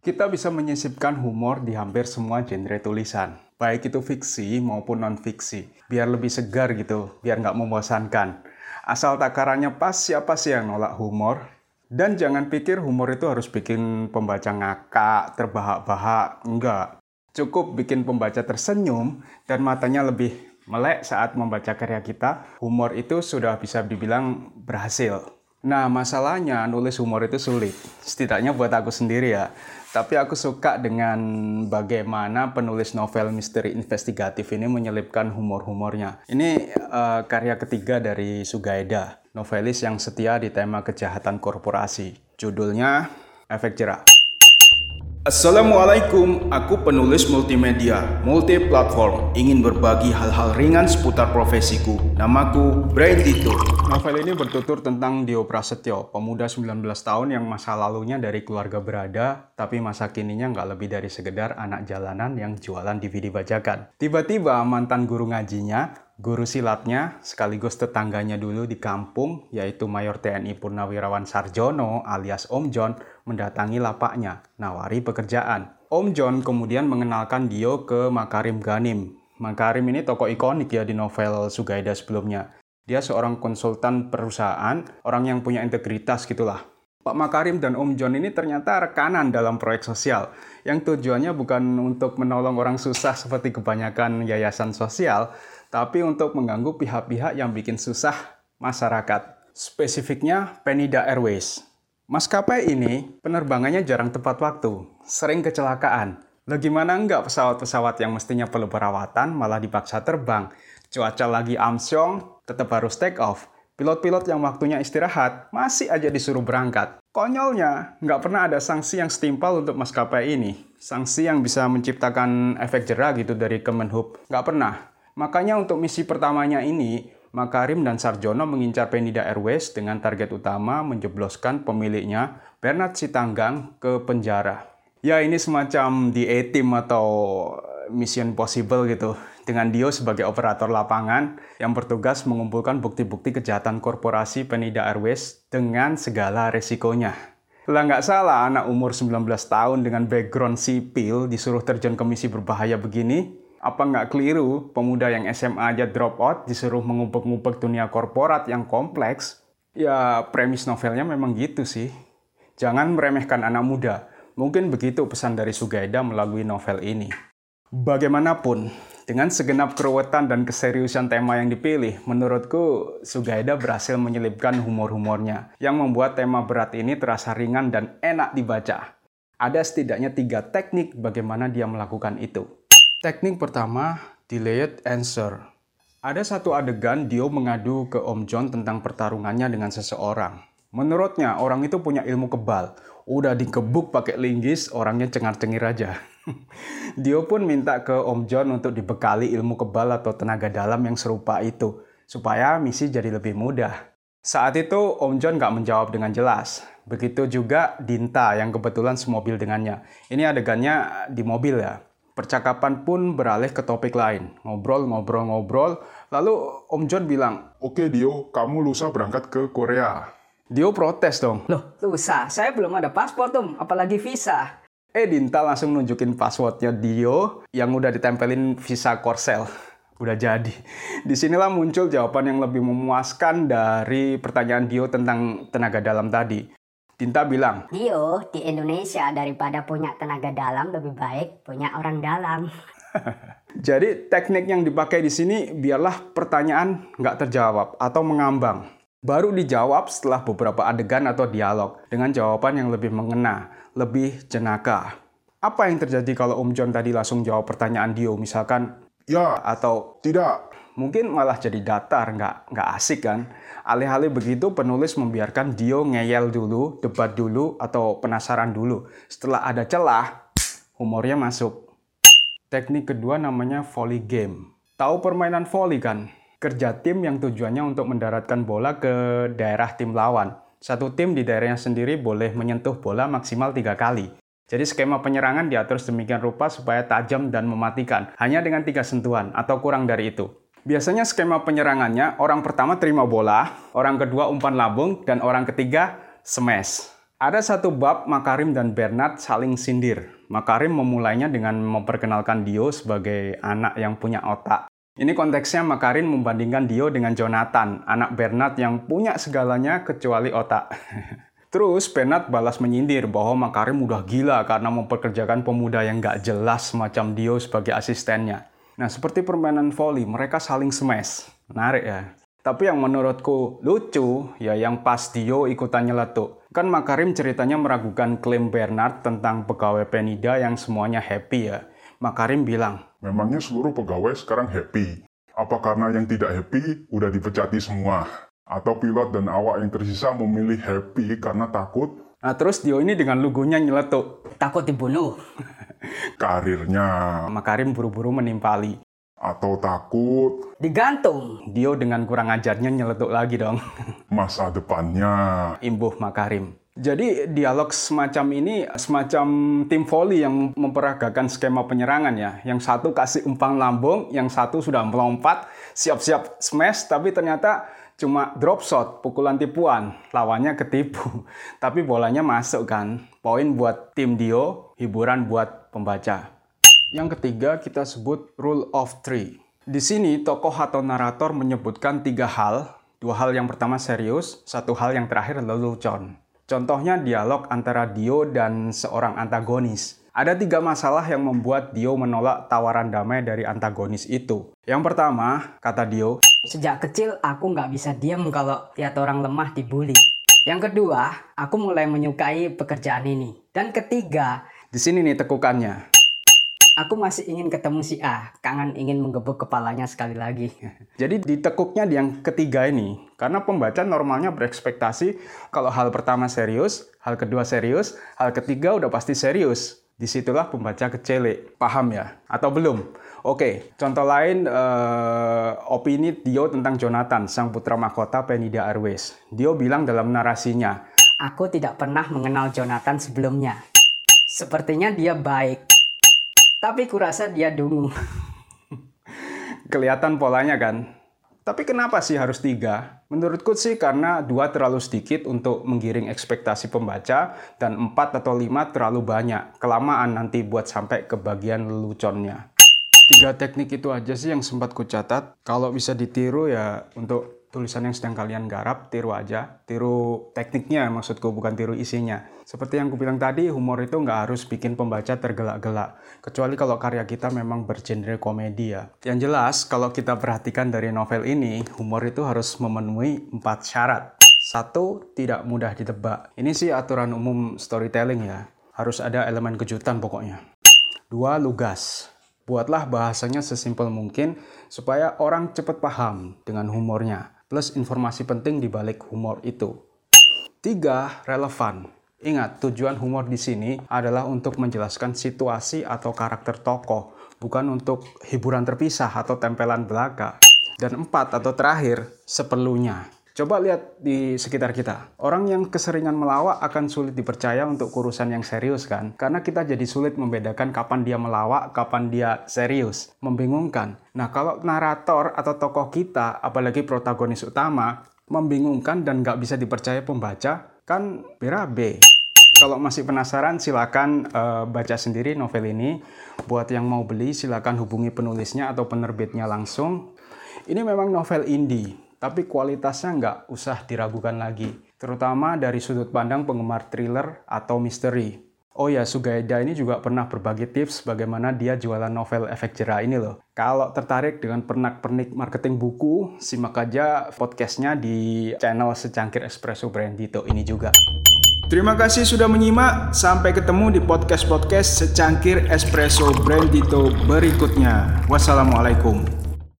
Kita bisa menyisipkan humor di hampir semua genre tulisan, baik itu fiksi maupun non-fiksi, biar lebih segar gitu, biar nggak membosankan. Asal takarannya pas, siapa sih yang nolak humor? Dan jangan pikir humor itu harus bikin pembaca ngakak, terbahak-bahak, enggak. Cukup bikin pembaca tersenyum dan matanya lebih melek saat membaca karya kita, humor itu sudah bisa dibilang berhasil. Nah, masalahnya nulis humor itu sulit. Setidaknya buat aku sendiri ya. Tapi aku suka dengan bagaimana penulis novel misteri investigatif ini menyelipkan humor-humornya. Ini uh, karya ketiga dari Sugaida, novelis yang setia di tema kejahatan korporasi. Judulnya Efek Jerah. Assalamualaikum, aku penulis multimedia, multi platform, ingin berbagi hal-hal ringan seputar profesiku. Namaku Brain Tito. Novel ini bertutur tentang Dio Prasetyo, pemuda 19 tahun yang masa lalunya dari keluarga berada, tapi masa kininya nggak lebih dari sekedar anak jalanan yang jualan DVD bajakan. Tiba-tiba mantan guru ngajinya Guru silatnya sekaligus tetangganya dulu di kampung, yaitu Mayor TNI Purnawirawan Sarjono alias Om John, mendatangi lapaknya, nawari pekerjaan. Om John kemudian mengenalkan Dio ke Makarim Ganim. Makarim ini tokoh ikonik ya di novel Sugaida sebelumnya. Dia seorang konsultan perusahaan, orang yang punya integritas gitulah. Pak Makarim dan Om John ini ternyata rekanan dalam proyek sosial yang tujuannya bukan untuk menolong orang susah seperti kebanyakan yayasan sosial, tapi untuk mengganggu pihak-pihak yang bikin susah masyarakat. Spesifiknya Penida Airways. Maskapai ini penerbangannya jarang tepat waktu, sering kecelakaan. Lah gimana enggak pesawat-pesawat yang mestinya perlu perawatan malah dipaksa terbang. Cuaca lagi amsyong, tetap harus take off. Pilot-pilot yang waktunya istirahat masih aja disuruh berangkat. Konyolnya, nggak pernah ada sanksi yang setimpal untuk maskapai ini. Sanksi yang bisa menciptakan efek jerah gitu dari Kemenhub. Nggak pernah. Makanya untuk misi pertamanya ini, Makarim dan Sarjono mengincar Penida Airways dengan target utama menjebloskan pemiliknya, Bernard Sitanggang, ke penjara. Ya ini semacam di A-Team atau Mission Possible gitu, dengan Dio sebagai operator lapangan yang bertugas mengumpulkan bukti-bukti kejahatan korporasi Penida Airways dengan segala resikonya. Lah nggak salah anak umur 19 tahun dengan background sipil disuruh terjun ke misi berbahaya begini, apa nggak keliru pemuda yang SMA aja drop out disuruh mengubek-ngubek dunia korporat yang kompleks? Ya, premis novelnya memang gitu sih. Jangan meremehkan anak muda. Mungkin begitu pesan dari Sugaida melalui novel ini. Bagaimanapun, dengan segenap keruwetan dan keseriusan tema yang dipilih, menurutku Sugaida berhasil menyelipkan humor-humornya yang membuat tema berat ini terasa ringan dan enak dibaca. Ada setidaknya tiga teknik bagaimana dia melakukan itu. Teknik pertama, delayed answer. Ada satu adegan Dio mengadu ke Om John tentang pertarungannya dengan seseorang. Menurutnya, orang itu punya ilmu kebal. Udah dikebuk pakai linggis, orangnya cengar-cengir aja. Dio pun minta ke Om John untuk dibekali ilmu kebal atau tenaga dalam yang serupa itu, supaya misi jadi lebih mudah. Saat itu Om John nggak menjawab dengan jelas. Begitu juga Dinta yang kebetulan semobil dengannya. Ini adegannya di mobil ya. Percakapan pun beralih ke topik lain. Ngobrol, ngobrol, ngobrol. Lalu Om John bilang, Oke Dio, kamu lusa berangkat ke Korea. Dio protes dong. Loh, lusa? Saya belum ada paspor tuh, apalagi visa. Eh, Dinta langsung nunjukin passwordnya Dio yang udah ditempelin visa Korsel. Udah jadi. Di sinilah muncul jawaban yang lebih memuaskan dari pertanyaan Dio tentang tenaga dalam tadi. Tinta bilang, Dio, di Indonesia daripada punya tenaga dalam lebih baik punya orang dalam. Jadi teknik yang dipakai di sini biarlah pertanyaan nggak terjawab atau mengambang. Baru dijawab setelah beberapa adegan atau dialog dengan jawaban yang lebih mengena, lebih jenaka. Apa yang terjadi kalau Om John tadi langsung jawab pertanyaan Dio misalkan Ya atau tidak. Mungkin malah jadi datar, nggak nggak asik kan? Alih-alih begitu, penulis membiarkan Dio ngeyel dulu, debat dulu, atau penasaran dulu. Setelah ada celah, humornya masuk. Teknik kedua namanya volley game. Tahu permainan volley kan? Kerja tim yang tujuannya untuk mendaratkan bola ke daerah tim lawan. Satu tim di daerahnya sendiri boleh menyentuh bola maksimal tiga kali. Jadi skema penyerangan diatur sedemikian rupa supaya tajam dan mematikan, hanya dengan tiga sentuhan atau kurang dari itu. Biasanya skema penyerangannya, orang pertama terima bola, orang kedua umpan lambung, dan orang ketiga smash. Ada satu bab Makarim dan Bernard saling sindir. Makarim memulainya dengan memperkenalkan Dio sebagai anak yang punya otak. Ini konteksnya Makarim membandingkan Dio dengan Jonathan, anak Bernard yang punya segalanya kecuali otak. Terus Bernard balas menyindir bahwa Makarim udah gila karena memperkerjakan pemuda yang gak jelas semacam Dio sebagai asistennya. Nah, seperti permainan volley, mereka saling smash. Menarik ya. Tapi yang menurutku lucu, ya yang pas Dio ikutan nyeletuk. Kan Makarim ceritanya meragukan klaim Bernard tentang pegawai Penida yang semuanya happy ya. Makarim bilang, Memangnya seluruh pegawai sekarang happy? Apa karena yang tidak happy udah dipecati semua? Atau pilot dan awak yang tersisa memilih happy karena takut Nah terus Dio ini dengan lugunya nyeletuk. Takut dibunuh. Karirnya Makarim buru-buru menimpali. atau takut Digantung. Dio dengan kurang ajarnya nyeletuk lagi dong. masa depannya? Imbuh Makarim. Jadi dialog semacam ini semacam tim volley yang memperagakan skema penyerangan ya. Yang satu kasih umpan lambung, yang satu sudah melompat, siap-siap smash, tapi ternyata cuma drop shot, pukulan tipuan. Lawannya ketipu. Tapi bolanya masuk kan. Poin buat tim Dio, hiburan buat pembaca. Yang ketiga kita sebut rule of three. Di sini tokoh atau narator menyebutkan tiga hal. Dua hal yang pertama serius, satu hal yang terakhir lelucon. Contohnya dialog antara Dio dan seorang antagonis. Ada tiga masalah yang membuat Dio menolak tawaran damai dari antagonis itu. Yang pertama, kata Dio, Sejak kecil aku nggak bisa diam kalau lihat orang lemah dibully. Yang kedua, aku mulai menyukai pekerjaan ini. Dan ketiga, di sini nih tekukannya. aku masih ingin ketemu si A. Kangen ingin menggebuk kepalanya sekali lagi. Jadi ditekuknya di yang ketiga ini, karena pembaca normalnya berekspektasi kalau hal pertama serius, hal kedua serius, hal ketiga udah pasti serius. Di situlah pembaca kecele. Paham ya? Atau belum? Oke, contoh lain eh, opini Dio tentang Jonathan, sang putra mahkota Penida Airways. Dio bilang dalam narasinya, Aku tidak pernah mengenal Jonathan sebelumnya. Sepertinya dia baik. Tapi kurasa dia dungu. kelihatan polanya kan? Tapi kenapa sih harus tiga? Menurutku sih karena dua terlalu sedikit untuk menggiring ekspektasi pembaca dan empat atau lima terlalu banyak. Kelamaan nanti buat sampai ke bagian leluconnya. Tiga teknik itu aja sih yang sempat ku catat. Kalau bisa ditiru ya untuk tulisan yang sedang kalian garap, tiru aja. Tiru tekniknya maksudku, bukan tiru isinya. Seperti yang ku bilang tadi, humor itu nggak harus bikin pembaca tergelak-gelak. Kecuali kalau karya kita memang bergenre komedi ya. Yang jelas, kalau kita perhatikan dari novel ini, humor itu harus memenuhi empat syarat. Satu, tidak mudah ditebak. Ini sih aturan umum storytelling ya. Harus ada elemen kejutan pokoknya. Dua, lugas. Buatlah bahasanya sesimpel mungkin supaya orang cepat paham dengan humornya, plus informasi penting di balik humor itu. Tiga, relevan. Ingat, tujuan humor di sini adalah untuk menjelaskan situasi atau karakter tokoh, bukan untuk hiburan terpisah atau tempelan belaka. Dan empat atau terakhir, seperlunya. Coba lihat di sekitar kita. Orang yang keseringan melawak akan sulit dipercaya untuk urusan yang serius kan? Karena kita jadi sulit membedakan kapan dia melawak, kapan dia serius. Membingungkan. Nah kalau narator atau tokoh kita, apalagi protagonis utama, membingungkan dan nggak bisa dipercaya pembaca, kan berabe. Kalau masih penasaran silakan uh, baca sendiri novel ini. Buat yang mau beli silakan hubungi penulisnya atau penerbitnya langsung. Ini memang novel indie, tapi kualitasnya nggak usah diragukan lagi. Terutama dari sudut pandang penggemar thriller atau misteri. Oh ya, Sugaida ini juga pernah berbagi tips bagaimana dia jualan novel efek jerah ini loh. Kalau tertarik dengan pernak-pernik marketing buku, simak aja podcastnya di channel Secangkir Espresso Brandito ini juga. Terima kasih sudah menyimak. Sampai ketemu di podcast-podcast Secangkir Espresso Brandito berikutnya. Wassalamualaikum.